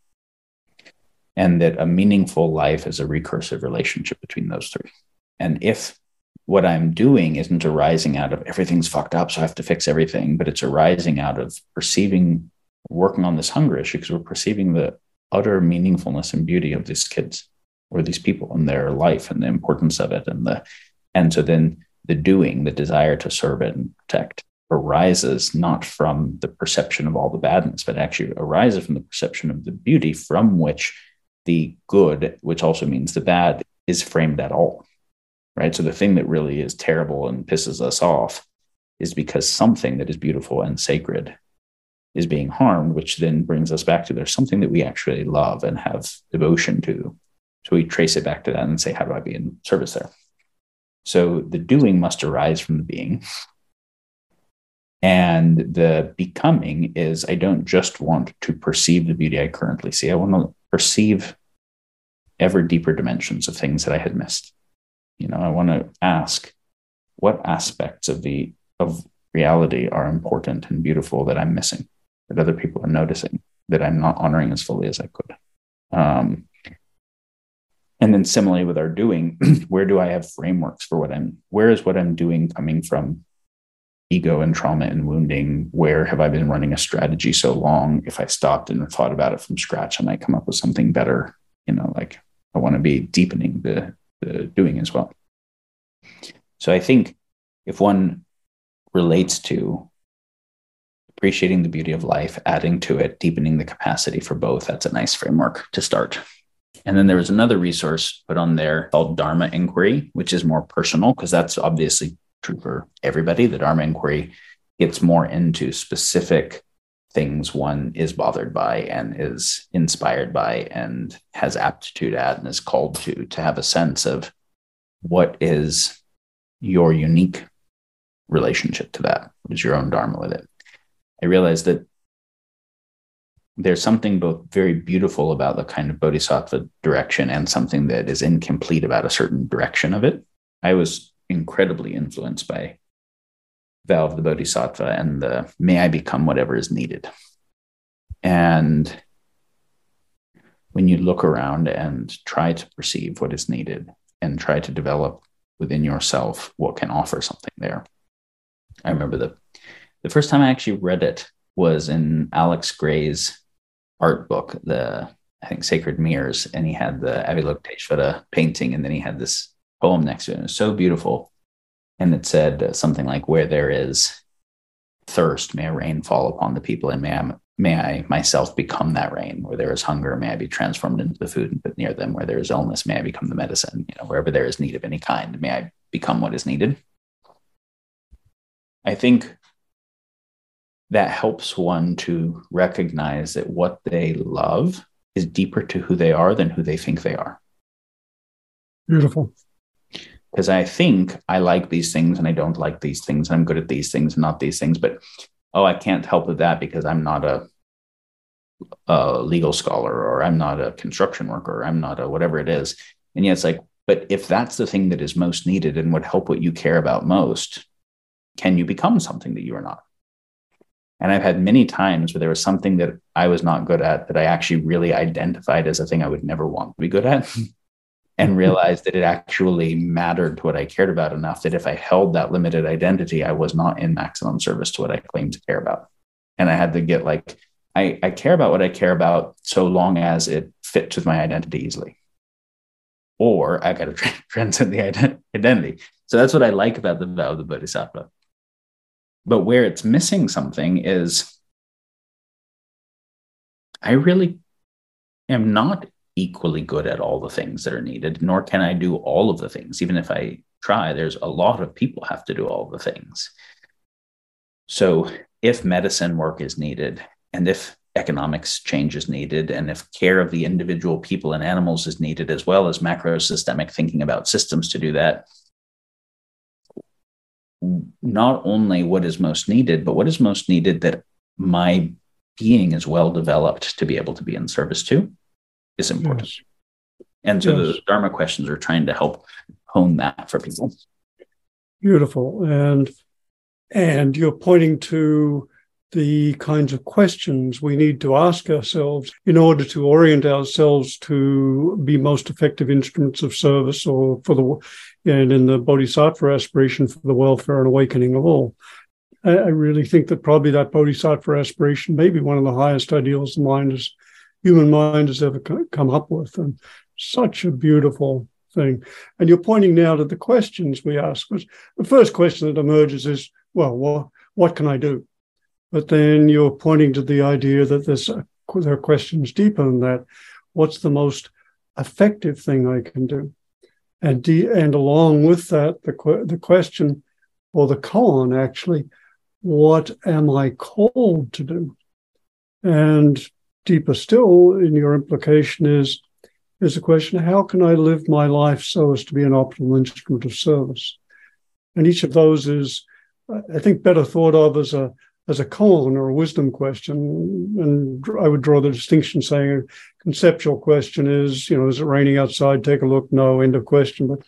And that a meaningful life is a recursive relationship between those three. And if what I'm doing isn't arising out of everything's fucked up, so I have to fix everything, but it's arising out of perceiving working on this hunger issue because we're perceiving the utter meaningfulness and beauty of these kids or these people and their life and the importance of it and the and so then the doing the desire to serve it and protect arises not from the perception of all the badness but actually arises from the perception of the beauty from which the good which also means the bad is framed at all right so the thing that really is terrible and pisses us off is because something that is beautiful and sacred is being harmed, which then brings us back to there's something that we actually love and have devotion to. So we trace it back to that and say, how do I be in service there? So the doing must arise from the being. And the becoming is I don't just want to perceive the beauty I currently see, I want to perceive ever deeper dimensions of things that I had missed. You know, I want to ask what aspects of the of reality are important and beautiful that I'm missing that other people are noticing that I'm not honoring as fully as I could. Um, and then similarly with our doing, where do I have frameworks for what I'm, where is what I'm doing coming from ego and trauma and wounding? Where have I been running a strategy so long? If I stopped and thought about it from scratch, I might come up with something better. You know, like I want to be deepening the, doing as well. So I think if one relates to appreciating the beauty of life, adding to it, deepening the capacity for both. That's a nice framework to start. And then there was another resource put on there called Dharma Inquiry, which is more personal because that's obviously true for everybody. The Dharma Inquiry gets more into specific things one is bothered by and is inspired by and has aptitude at and is called to, to have a sense of what is your unique relationship to that? What is your own Dharma with it? I realized that there's something both very beautiful about the kind of bodhisattva direction and something that is incomplete about a certain direction of it. I was incredibly influenced by vow of the bodhisattva and the may I become whatever is needed. And when you look around and try to perceive what is needed and try to develop within yourself what can offer something there. I remember the the first time I actually read it was in Alex Grey's art book, the I think Sacred Mirrors, and he had the Avalokiteshvara painting, and then he had this poem next to it. It was so beautiful. And it said something like, Where there is thirst, may a rain fall upon the people, and may I, may I myself become that rain. Where there is hunger, may I be transformed into the food and put near them. Where there is illness, may I become the medicine. You know, wherever there is need of any kind, may I become what is needed. I think that helps one to recognize that what they love is deeper to who they are than who they think they are. Beautiful. Because I think I like these things and I don't like these things. And I'm good at these things and not these things. But oh, I can't help with that because I'm not a, a legal scholar or I'm not a construction worker or I'm not a whatever it is. And yet it's like, but if that's the thing that is most needed and would help what you care about most, can you become something that you are not? And I've had many times where there was something that I was not good at that I actually really identified as a thing I would never want to be good at and mm-hmm. realized that it actually mattered to what I cared about enough that if I held that limited identity, I was not in maximum service to what I claimed to care about. And I had to get like, I, I care about what I care about so long as it fits with my identity easily. Or I got to tra- transcend the ident- identity. So that's what I like about the vow of the Bodhisattva. But where it's missing something is I really am not equally good at all the things that are needed, nor can I do all of the things. Even if I try, there's a lot of people have to do all the things. So if medicine work is needed, and if economics change is needed, and if care of the individual people and animals is needed, as well as macro systemic thinking about systems to do that, not only what is most needed, but what is most needed that my being is well developed to be able to be in service to is important. Yes. And so yes. the Dharma questions are trying to help hone that for people. Beautiful. And and you're pointing to the kinds of questions we need to ask ourselves in order to orient ourselves to be most effective instruments of service or for the and in the bodhisattva aspiration for the welfare and awakening of all. I, I really think that probably that bodhisattva aspiration may be one of the highest ideals the mind has human mind has ever come up with. And such a beautiful thing. And you're pointing now to the questions we ask. Which the first question that emerges is, well, what, what can I do? But then you're pointing to the idea that there's a, there are questions deeper than that. What's the most effective thing I can do? And de- and along with that, the the question or the koan actually, what am I called to do? And deeper still in your implication is is the question how can I live my life so as to be an optimal instrument of service? And each of those is, I think, better thought of as a as a koan or a wisdom question. And I would draw the distinction saying a conceptual question is, you know, is it raining outside? Take a look. No, end of question. But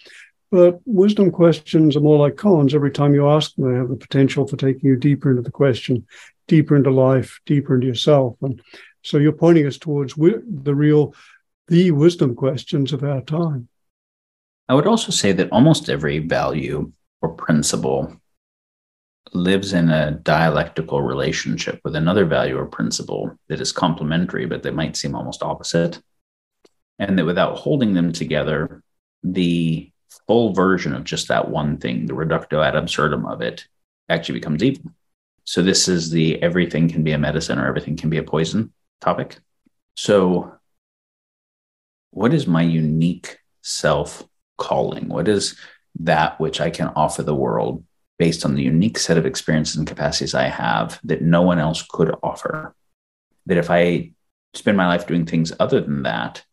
but wisdom questions are more like koans. Every time you ask them, they have the potential for taking you deeper into the question, deeper into life, deeper into yourself. And so you're pointing us towards the real the wisdom questions of our time. I would also say that almost every value or principle lives in a dialectical relationship with another value or principle that is complementary, but that might seem almost opposite. And that without holding them together, the full version of just that one thing, the reductio ad absurdum of it, actually becomes evil. So, this is the everything can be a medicine or everything can be a poison topic. So, what is my unique self calling? What is that which I can offer the world based on the unique set of experiences and capacities I have that no one else could offer? That if I spend my life doing things other than that,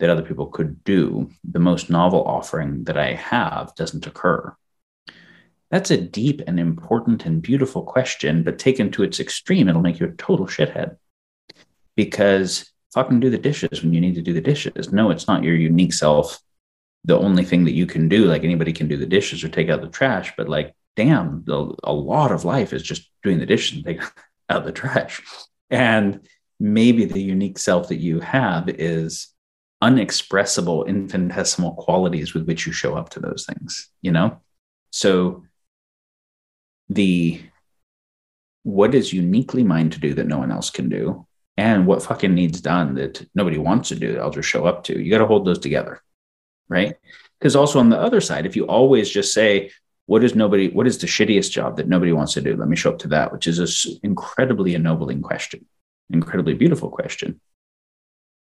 that other people could do, the most novel offering that I have doesn't occur. That's a deep and important and beautiful question, but taken to its extreme, it'll make you a total shithead. Because fucking do the dishes when you need to do the dishes. No, it's not your unique self. The only thing that you can do, like anybody can do the dishes or take out the trash, but like, damn, the, a lot of life is just doing the dishes and take out the trash. And maybe the unique self that you have is unexpressible infinitesimal qualities with which you show up to those things, you know? So the what is uniquely mine to do that no one else can do and what fucking needs done that nobody wants to do, I'll just show up to. You got to hold those together, right? Because also on the other side, if you always just say, what is nobody, what is the shittiest job that nobody wants to do? Let me show up to that, which is an incredibly ennobling question, incredibly beautiful question.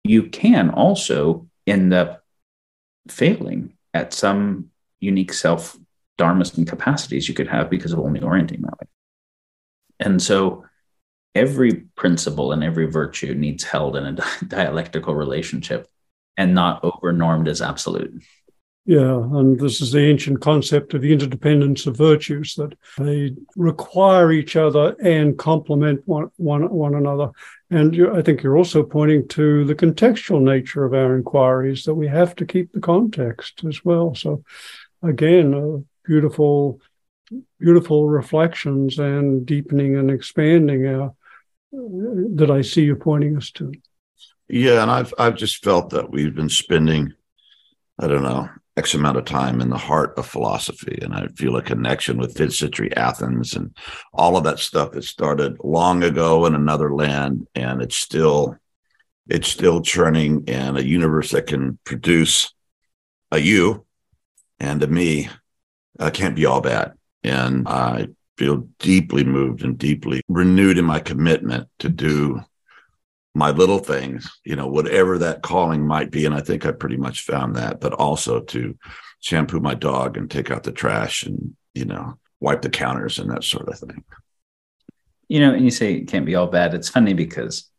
You can also end up failing at some unique self dharmas and capacities you could have because of only orienting that way. And so every principle and every virtue needs held in a dialectical relationship and not over normed as absolute. Yeah, and this is the ancient concept of the interdependence of virtues that they require each other and complement one, one, one another. And I think you're also pointing to the contextual nature of our inquiries, that we have to keep the context as well. So, again, uh, beautiful, beautiful reflections and deepening and expanding our that I see you pointing us to. Yeah, and I've I've just felt that we've been spending, I don't know, X amount of time in the heart of philosophy, and I feel a connection with fifth century Athens and all of that stuff that started long ago in another land, and it's still it's still churning in a universe that can produce a you and a me uh, can't be all bad. And I feel deeply moved and deeply renewed in my commitment to do my little things, you know, whatever that calling might be. And I think I pretty much found that, but also to shampoo my dog and take out the trash and, you know, wipe the counters and that sort of thing. You know, and you say it can't be all bad. It's funny because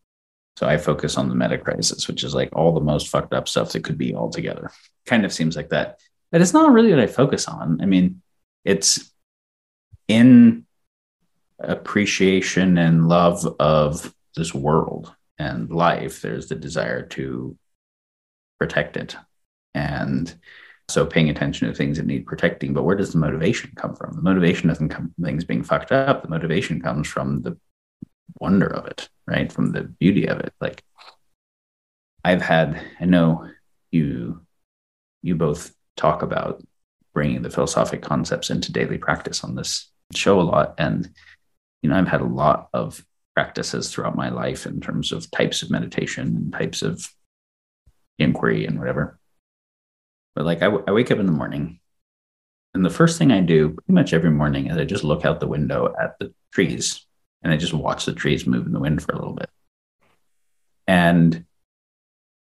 so I focus on the meta crisis, which is like all the most fucked up stuff that could be all together. Kind of seems like that. But it's not really what I focus on. I mean, it's in appreciation and love of this world and life, there's the desire to protect it. And so paying attention to things that need protecting. But where does the motivation come from? The motivation doesn't come from things being fucked up. The motivation comes from the wonder of it, right? From the beauty of it. Like I've had, I know you you both talk about bringing the philosophic concepts into daily practice on this show a lot. And, you know, I've had a lot of practices throughout my life in terms of types of meditation and types of inquiry and whatever. But like I, w- I wake up in the morning and the first thing I do pretty much every morning is I just look out the window at the trees and I just watch the trees move in the wind for a little bit. And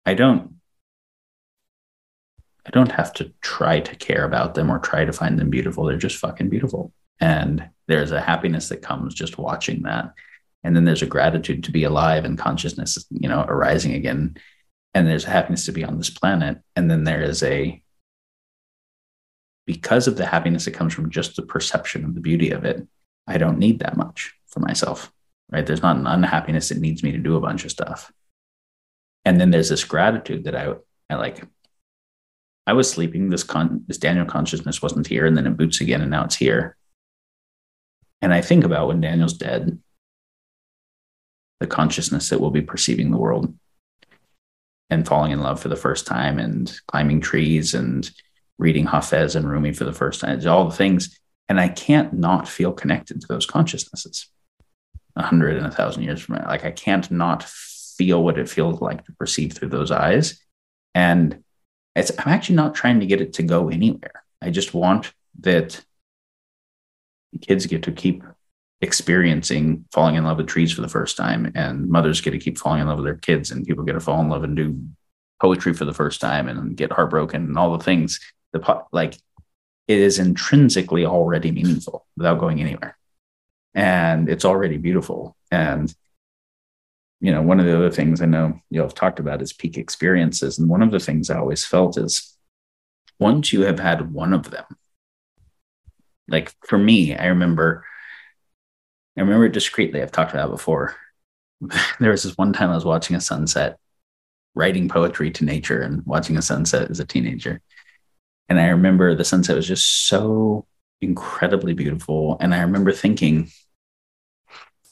I don't I don't have to try to care about them or try to find them beautiful. They're just fucking beautiful. And there's a happiness that comes just watching that. And then there's a gratitude to be alive and consciousness, you know, arising again. And there's a happiness to be on this planet. And then there is a, because of the happiness that comes from just the perception of the beauty of it, I don't need that much for myself, right? There's not an unhappiness that needs me to do a bunch of stuff. And then there's this gratitude that I, I like, I was sleeping. This con this Daniel consciousness wasn't here, and then it boots again, and now it's here. And I think about when Daniel's dead, the consciousness that will be perceiving the world and falling in love for the first time and climbing trees and reading Hafez and Rumi for the first time, all the things. And I can't not feel connected to those consciousnesses a hundred and a thousand years from now. Like I can't not feel what it feels like to perceive through those eyes. And it's, I'm actually not trying to get it to go anywhere. I just want that kids get to keep experiencing falling in love with trees for the first time, and mothers get to keep falling in love with their kids, and people get to fall in love and do poetry for the first time and get heartbroken and all the things. The like it is intrinsically already meaningful without going anywhere, and it's already beautiful. And you know, one of the other things I know you have talked about is peak experiences. And one of the things I always felt is once you have had one of them, like for me, I remember, I remember discreetly, I've talked about before. there was this one time I was watching a sunset, writing poetry to nature and watching a sunset as a teenager. And I remember the sunset was just so incredibly beautiful. And I remember thinking,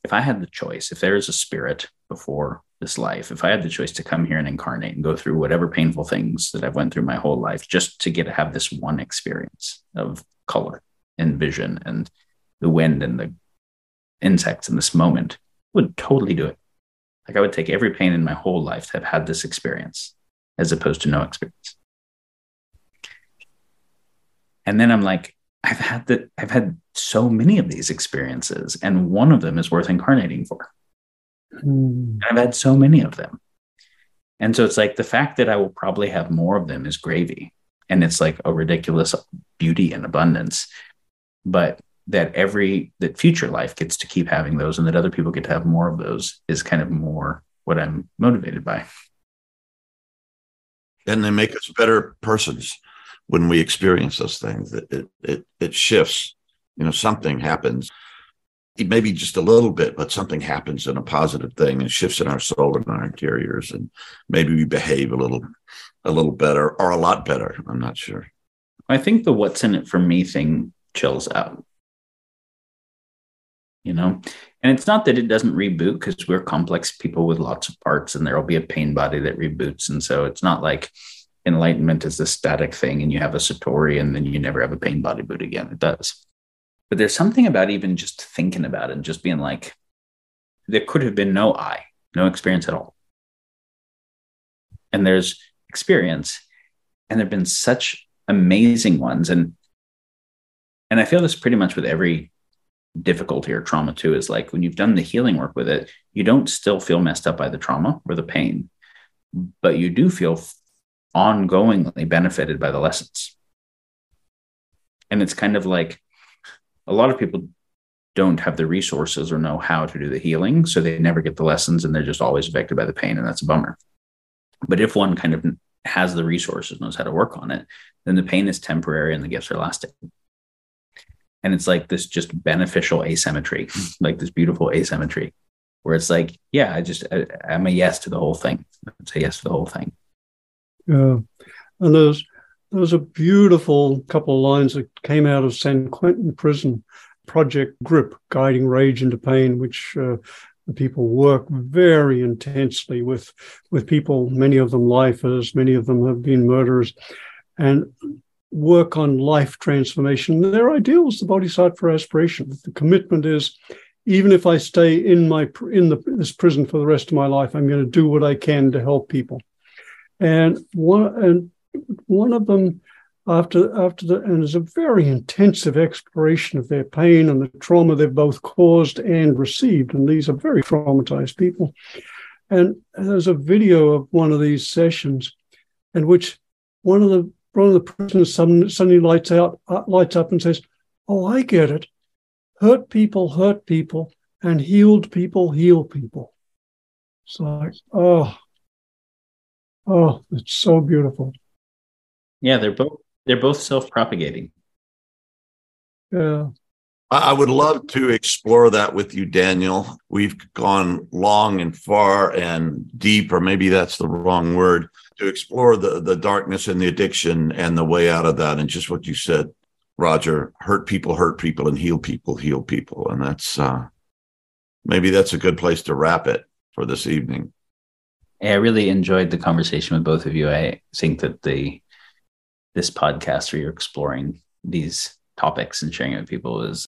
if I had the choice, if there is a spirit before this life, if I had the choice to come here and incarnate and go through whatever painful things that I've went through my whole life, just to get to have this one experience of color and vision and the wind and the insects in this moment, would totally do it. Like I would take every pain in my whole life to have had this experience as opposed to no experience. And then I'm like, I've had that I've had so many of these experiences, and one of them is worth incarnating for. Mm. I've had so many of them. And so it's like the fact that I will probably have more of them is gravy. And it's like a ridiculous beauty and abundance. But that every that future life gets to keep having those and that other people get to have more of those is kind of more what I'm motivated by. And they make us better persons when we experience those things. It, it, it, it shifts, you know, something happens, maybe just a little bit, but something happens in a positive thing and shifts in our soul and our interiors. And maybe we behave a little, a little better or a lot better. I'm not sure. I think the what's in it for me thing chills out. You know, and it's not that it doesn't reboot because we're complex people with lots of parts and there will be a pain body that reboots. And so it's not like, enlightenment is a static thing and you have a satori and then you never have a pain body boot again it does but there's something about even just thinking about it and just being like there could have been no i no experience at all and there's experience and there have been such amazing ones and and i feel this pretty much with every difficulty or trauma too is like when you've done the healing work with it you don't still feel messed up by the trauma or the pain but you do feel ongoingly benefited by the lessons. And it's kind of like a lot of people don't have the resources or know how to do the healing. So they never get the lessons and they're just always affected by the pain. And that's a bummer. But if one kind of has the resources, knows how to work on it, then the pain is temporary and the gifts are lasting. And it's like this just beneficial asymmetry, like this beautiful asymmetry where it's like, yeah, I just, I, I'm a yes to the whole thing. It's a yes to the whole thing. Yeah. And there's, there's a beautiful couple of lines that came out of San Quentin prison project grip guiding rage into pain which uh, people work very intensely with with people many of them lifers many of them have been murderers and work on life transformation. Their ideal is the bodhisattva for aspiration. The commitment is even if i stay in my in the, this prison for the rest of my life i'm going to do what i can to help people. And one and one of them after after the and there's a very intensive exploration of their pain and the trauma they've both caused and received. And these are very traumatized people. And there's a video of one of these sessions in which one of the one of the prisoners suddenly lights out uh, lights up and says oh i get it hurt people hurt people and healed people heal people it's like oh oh it's so beautiful yeah they're both they're both self-propagating. Yeah. I would love to explore that with you, Daniel. We've gone long and far and deep, or maybe that's the wrong word, to explore the, the darkness and the addiction and the way out of that. And just what you said, Roger, hurt people, hurt people, and heal people, heal people. And that's uh, maybe that's a good place to wrap it for this evening. I really enjoyed the conversation with both of you. I think that the this podcast where you're exploring these topics and sharing it with people is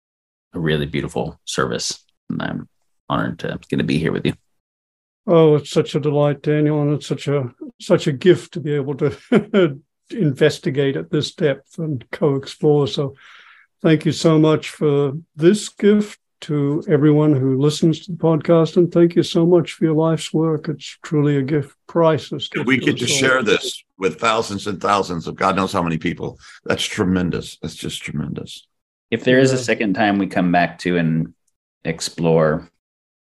a really beautiful service. And I'm honored to to be here with you. Oh, it's such a delight, Daniel, and it's such a such a gift to be able to investigate at this depth and co-explore. So thank you so much for this gift to everyone who listens to the podcast. And thank you so much for your life's work. It's truly a gift, priceless. Gift we get to share this with thousands and thousands of God knows how many people. That's tremendous. That's just tremendous. If there is a second time we come back to and explore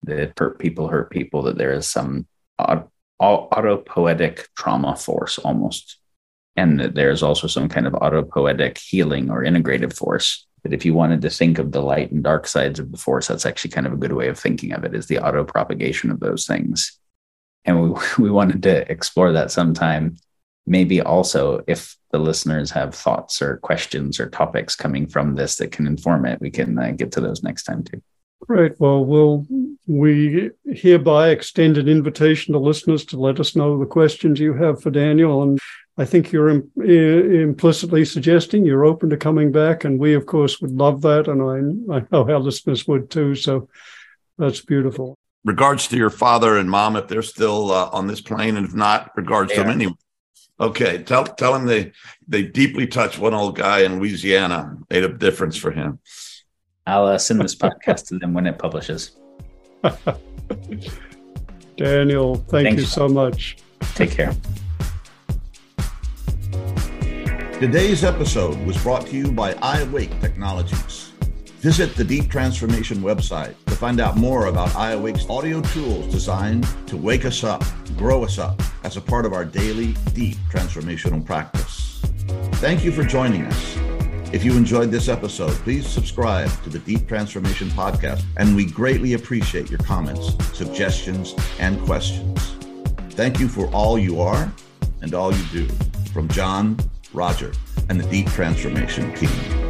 the hurt people hurt people, that there is some autopoietic trauma force almost. And that there's also some kind of autopoietic healing or integrative force that if you wanted to think of the light and dark sides of the force, that's actually kind of a good way of thinking of it is the auto propagation of those things. And we, we wanted to explore that sometime. Maybe also, if the listeners have thoughts or questions or topics coming from this that can inform it, we can uh, get to those next time too. Great. Well, we'll we hereby extend an invitation to listeners to let us know the questions you have for Daniel, and I think you're Im- implicitly suggesting you're open to coming back, and we, of course, would love that, and I, I know our listeners would too. So that's beautiful. Regards to your father and mom, if they're still uh, on this plane, and if not, regards yeah. to them anyway. Okay, tell tell them they they deeply touched one old guy in Louisiana, made a difference for him. I'll uh, send this podcast to them when it publishes. Daniel, thank Thanks. you so much. Take care. Today's episode was brought to you by iAwake Technologies. Visit the Deep Transformation website to find out more about iAwake's audio tools designed to wake us up, grow us up as a part of our daily deep transformational practice. Thank you for joining us. If you enjoyed this episode, please subscribe to the Deep Transformation Podcast, and we greatly appreciate your comments, suggestions, and questions. Thank you for all you are and all you do. From John Roger, and the Deep Transformation team.